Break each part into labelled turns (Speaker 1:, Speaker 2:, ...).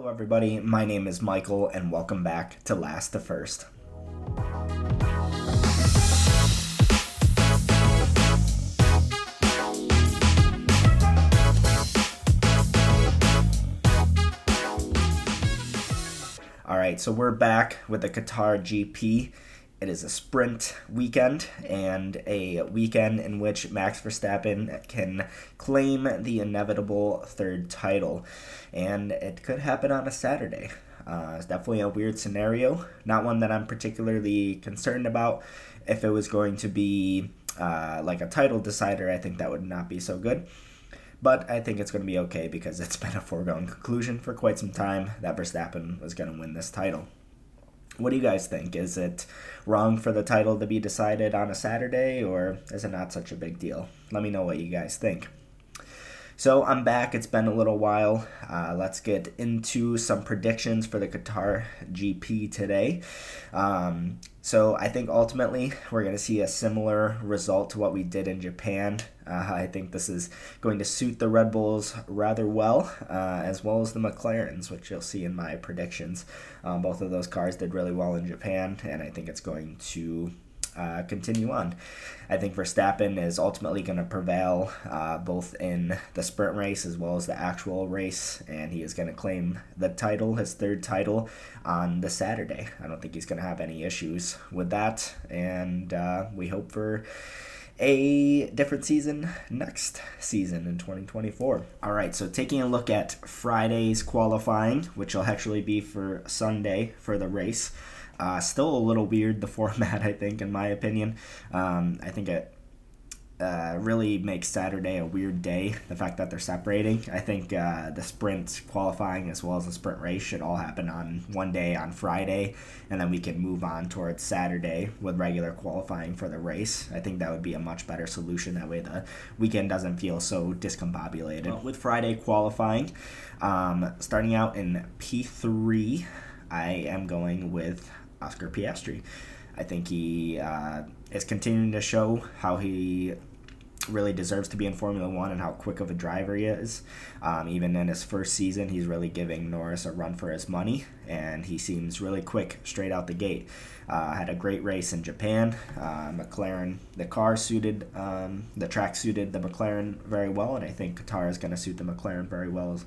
Speaker 1: Hello, everybody. My name is Michael, and welcome back to Last to First. All right, so we're back with the Qatar GP. It is a sprint weekend and a weekend in which Max Verstappen can claim the inevitable third title. And it could happen on a Saturday. Uh, it's definitely a weird scenario, not one that I'm particularly concerned about. If it was going to be uh, like a title decider, I think that would not be so good. But I think it's going to be okay because it's been a foregone conclusion for quite some time that Verstappen was going to win this title. What do you guys think? Is it wrong for the title to be decided on a Saturday, or is it not such a big deal? Let me know what you guys think. So I'm back. It's been a little while. Uh, let's get into some predictions for the Qatar GP today. Um, so I think ultimately we're going to see a similar result to what we did in Japan. Uh, I think this is going to suit the Red Bulls rather well, uh, as well as the McLarens, which you'll see in my predictions. Um, both of those cars did really well in Japan, and I think it's going to uh, continue on. I think Verstappen is ultimately going to prevail uh, both in the sprint race as well as the actual race, and he is going to claim the title, his third title, on the Saturday. I don't think he's going to have any issues with that, and uh, we hope for a different season next season in 2024. All right, so taking a look at Friday's qualifying, which will actually be for Sunday for the race. Uh, still a little weird, the format, I think, in my opinion. Um, I think it uh, really makes Saturday a weird day, the fact that they're separating. I think uh, the sprint qualifying as well as the sprint race should all happen on one day on Friday, and then we can move on towards Saturday with regular qualifying for the race. I think that would be a much better solution. That way the weekend doesn't feel so discombobulated. Well, with Friday qualifying, um, starting out in P3, I am going with Oscar Piastri. I think he uh, is continuing to show how he really deserves to be in Formula One and how quick of a driver he is. Um, even in his first season, he's really giving Norris a run for his money, and he seems really quick straight out the gate. Uh, had a great race in Japan. Uh, McLaren, the car suited, um, the track suited the McLaren very well, and I think Qatar is going to suit the McLaren very well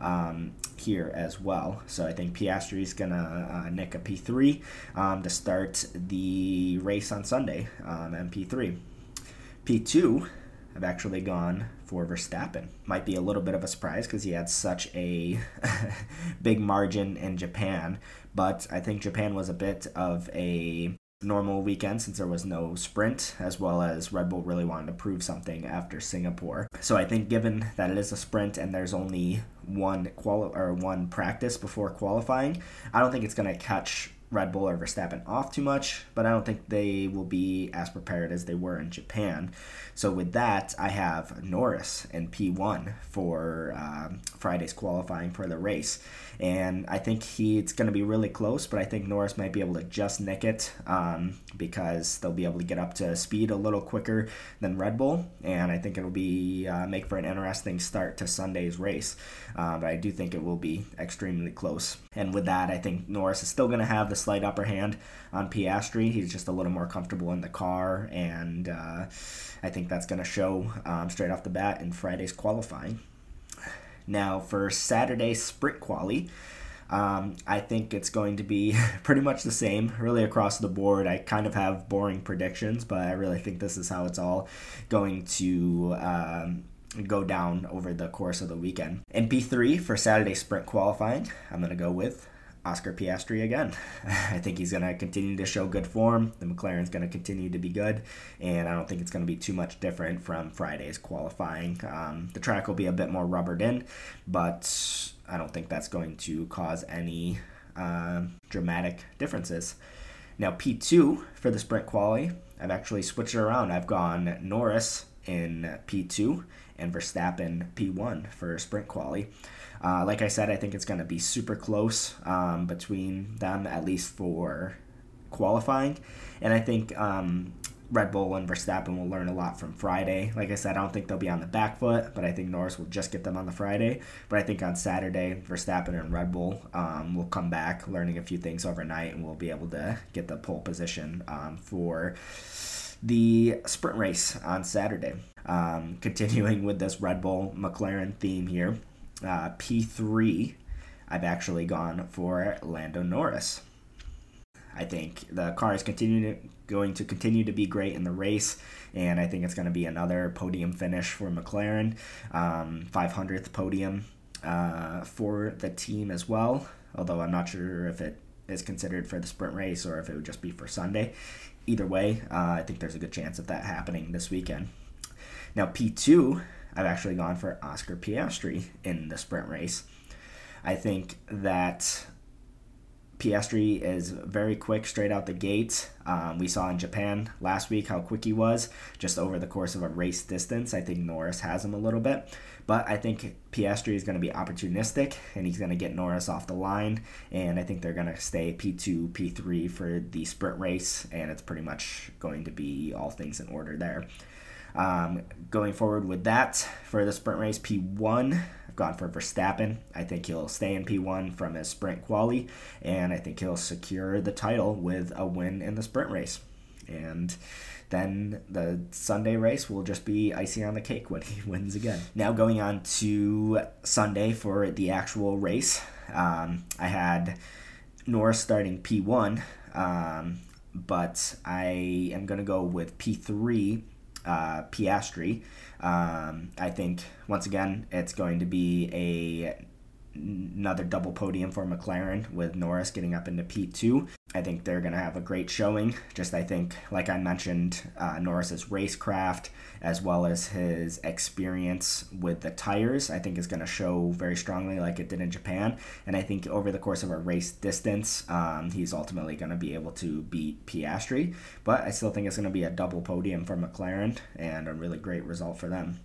Speaker 1: um, here as well. So I think Piastri is going to uh, nick a P3 um, to start the race on Sunday, um, MP3. P2, I've actually gone for Verstappen. Might be a little bit of a surprise because he had such a big margin in Japan, but I think Japan was a bit of a normal weekend since there was no sprint, as well as Red Bull really wanted to prove something after Singapore. So I think given that it is a sprint and there's only one quali- or one practice before qualifying, I don't think it's going to catch Red Bull or Verstappen off too much, but I don't think they will be as prepared as they were in Japan. So with that, I have Norris and P1 for um, Friday's qualifying for the race, and I think he it's going to be really close, but I think Norris might be able to just nick it um, because they'll be able to get up to speed a little quicker than Red Bull, and I think it'll be uh, make for an interesting start to Sunday's race. Uh, but I do think it will be extremely close, and with that, I think Norris is still going to have the slight upper hand on Piastri. He's just a little more comfortable in the car, and uh, I think that's going to show um, straight off the bat in Friday's qualifying. Now, for Saturday sprint quali, um, I think it's going to be pretty much the same, really across the board. I kind of have boring predictions, but I really think this is how it's all going to um, go down over the course of the weekend. In P3 for Saturday sprint qualifying, I'm going to go with Oscar Piastri again. I think he's going to continue to show good form. The McLaren's going to continue to be good, and I don't think it's going to be too much different from Friday's qualifying. Um, the track will be a bit more rubbered in, but I don't think that's going to cause any uh, dramatic differences. Now, P2 for the sprint quali, I've actually switched it around. I've gone Norris in P2 and Verstappen P1 for sprint quali. Uh, like I said, I think it's going to be super close um, between them, at least for qualifying. And I think um, Red Bull and Verstappen will learn a lot from Friday. Like I said, I don't think they'll be on the back foot, but I think Norris will just get them on the Friday. But I think on Saturday, Verstappen and Red Bull um, will come back, learning a few things overnight, and we'll be able to get the pole position um, for the sprint race on Saturday. Um, continuing with this Red Bull McLaren theme here, uh, P3, I've actually gone for Lando Norris. I think the car is continuing going to continue to be great in the race, and I think it's going to be another podium finish for McLaren, um, 500th podium uh, for the team as well. Although I'm not sure if it is considered for the sprint race or if it would just be for Sunday. Either way, uh, I think there's a good chance of that happening this weekend. Now P2, I've actually gone for Oscar Piastri in the sprint race. I think that Piastri is very quick straight out the gate. Um, we saw in Japan last week how quick he was just over the course of a race distance. I think Norris has him a little bit, but I think Piastri is going to be opportunistic and he's going to get Norris off the line. And I think they're going to stay P2, P3 for the sprint race, and it's pretty much going to be all things in order there. Um, going forward with that for the sprint race, P1, I've gone for Verstappen. I think he'll stay in P1 from his sprint quali, and I think he'll secure the title with a win in the sprint race. And then the Sunday race will just be icing on the cake when he wins again. Now, going on to Sunday for the actual race, um, I had Norris starting P1, um, but I am going to go with P3 uh, Piastri. Um, I think once again it's going to be a another double podium for McLaren with Norris getting up into P2. I think they're going to have a great showing. Just, I think, like I mentioned, uh, Norris's racecraft as well as his experience with the tires, I think is going to show very strongly like it did in Japan. And I think over the course of a race distance, um, he's ultimately going to be able to beat Piastri. But I still think it's going to be a double podium for McLaren and a really great result for them.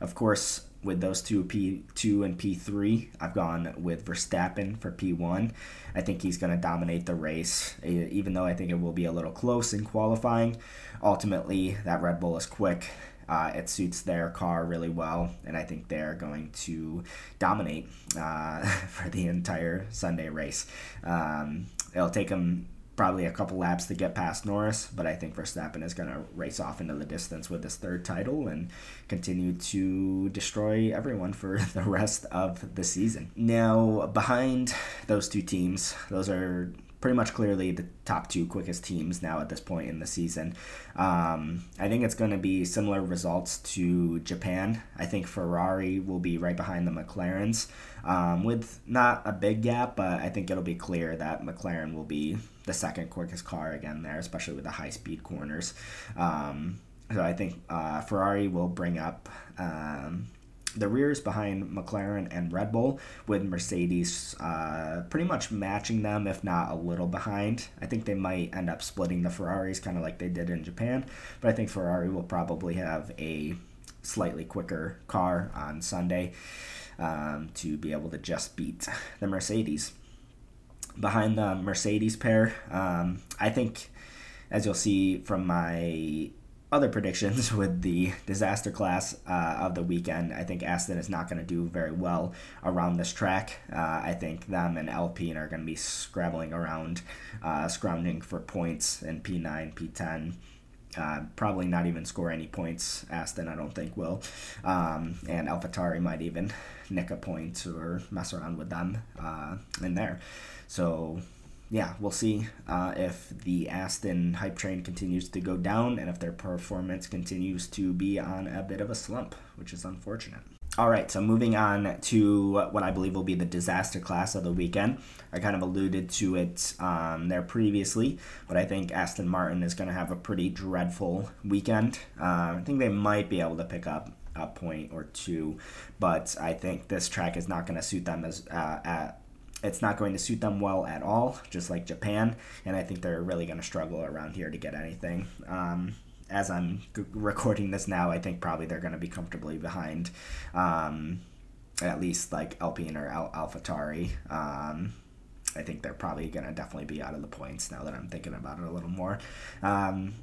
Speaker 1: Of course, with those two P2 and P3. I've gone with Verstappen for P1. I think he's going to dominate the race, even though I think it will be a little close in qualifying. Ultimately, that Red Bull is quick. Uh, it suits their car really well, and I think they're going to dominate uh, for the entire Sunday race. Um, it'll take them probably a couple laps to get past Norris, but I think Verstappen is going to race off into the distance with his third title and continue to destroy everyone for the rest of the season. Now, behind those two teams, those are pretty much clearly the top two quickest teams now at this point in the season. Um, I think it's going to be similar results to Japan. I think Ferrari will be right behind the McLarens um, with not a big gap, but I think it'll be clear that McLaren will be the second quickest car again there, especially with the high speed corners. Um, so I think uh, Ferrari will bring up um, the rear is behind McLaren and Red Bull, with Mercedes uh, pretty much matching them, if not a little behind. I think they might end up splitting the Ferraris, kind of like they did in Japan, but I think Ferrari will probably have a slightly quicker car on Sunday um, to be able to just beat the Mercedes. Behind the Mercedes pair, um, I think, as you'll see from my other predictions with the disaster class uh, of the weekend, I think Aston is not going to do very well around this track. Uh, I think them and Alpine are going to be scrabbling around, uh, scrounging for points in P9, P10. Uh, probably not even score any points. Aston, I don't think, will. Um, and AlphaTauri might even nick a point or mess around with them uh, in there. So yeah, we'll see uh, if the Aston hype train continues to go down and if their performance continues to be on a bit of a slump, which is unfortunate. All right, so moving on to what I believe will be the disaster class of the weekend. I kind of alluded to it um, there previously, but I think Aston Martin is going to have a pretty dreadful weekend. Uh, I think they might be able to pick up a point or two, but I think this track is not going to suit them as uh, at it's not going to suit them well at all, just like Japan. And I think they're really going to struggle around here to get anything. Um, as I'm g- recording this now, I think probably they're going to be comfortably behind um, at least like Alpine or Al- AlphaTauri. Um, I think they're probably going to definitely be out of the points now that I'm thinking about it a little more. Um,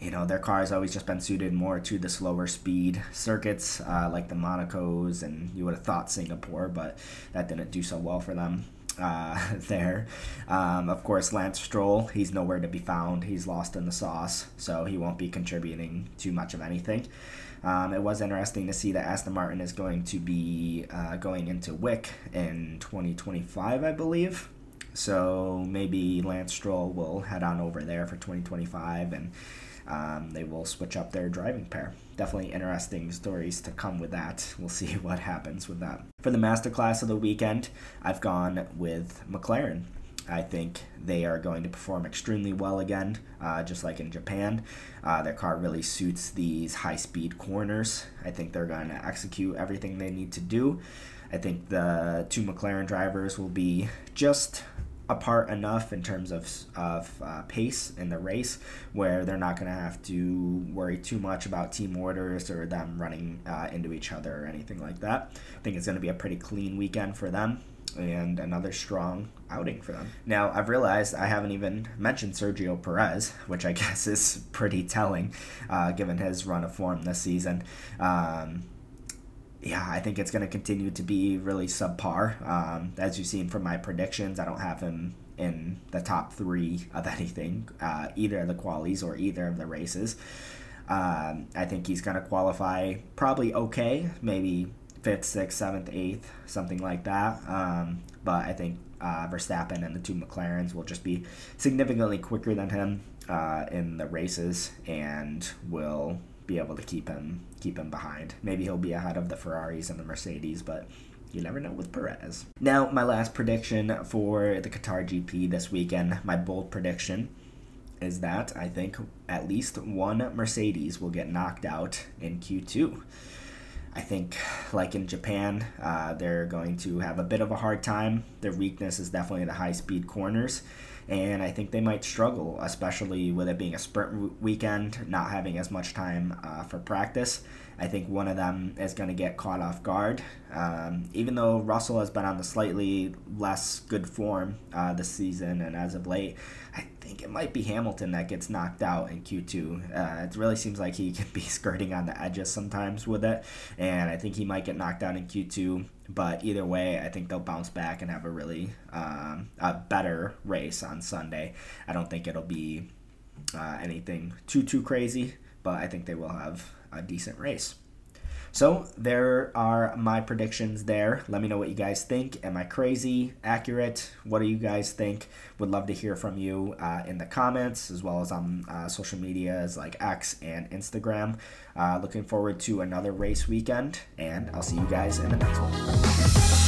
Speaker 1: you know, their car has always just been suited more to the slower speed circuits, uh, like the Monacos, and you would have thought Singapore, but that didn't do so well for them. Uh, there. Um, of course, Lance Stroll, he's nowhere to be found. He's lost in the sauce, so he won't be contributing too much of anything. Um, it was interesting to see that Aston Martin is going to be uh, going into WEC in 2025, I believe. So maybe Lance Stroll will head on over there for 2025 and um, they will switch up their driving pair. Definitely interesting stories to come with that. We'll see what happens with that. For the masterclass of the weekend, I've gone with McLaren. I think they are going to perform extremely well again, uh, just like in Japan. Uh, their car really suits these high speed corners. I think they're going to execute everything they need to do. I think the two McLaren drivers will be just apart enough in terms of, of uh, pace in the race where they're not going to have to worry too much about team orders or them running uh, into each other or anything like that. I think it's going to be a pretty clean weekend for them and another strong outing for them. Now, I've realized I haven't even mentioned Sergio Perez, which I guess is pretty telling uh, given his run of form this season. Um, yeah, I think it's going to continue to be really subpar. Um, as you've seen from my predictions, I don't have him in the top three of anything, uh, either of the qualies or either of the races. Um, I think he's going to qualify probably okay, maybe fifth, sixth, seventh, eighth, something like that. Um, but I think uh, Verstappen and the two McLarens will just be significantly quicker than him uh, in the races and will be able to keep him keep him behind. Maybe he'll be ahead of the Ferraris and the Mercedes, but you never know with Perez. Now, my last prediction for the Qatar GP this weekend, my bold prediction is that I think at least one Mercedes will get knocked out in Q2. I think, like in Japan, uh, they're going to have a bit of a hard time. Their weakness is definitely the high speed corners and I think they might struggle, especially with it being a sprint weekend, not having as much time uh, for practice. I think one of them is going to get caught off guard. Um, even though Russell has been on the slightly less good form uh, this season and as of late, I think it might be Hamilton that gets knocked out in Q2. Uh, it really seems like he can be skirting on the edges sometimes with it, and I think he might get knocked out in Q2. But either way, I think they'll bounce back and have a really um, a better race on Sunday. I don't think it'll be uh, anything too too crazy, but I think they will have a decent race. So there are my predictions there. Let me know what you guys think. Am I crazy? Accurate? What do you guys think? Would love to hear from you uh, in the comments as well as on uh, social medias like X and Instagram. Uh, looking forward to another race weekend, and I'll see you guys in the next one.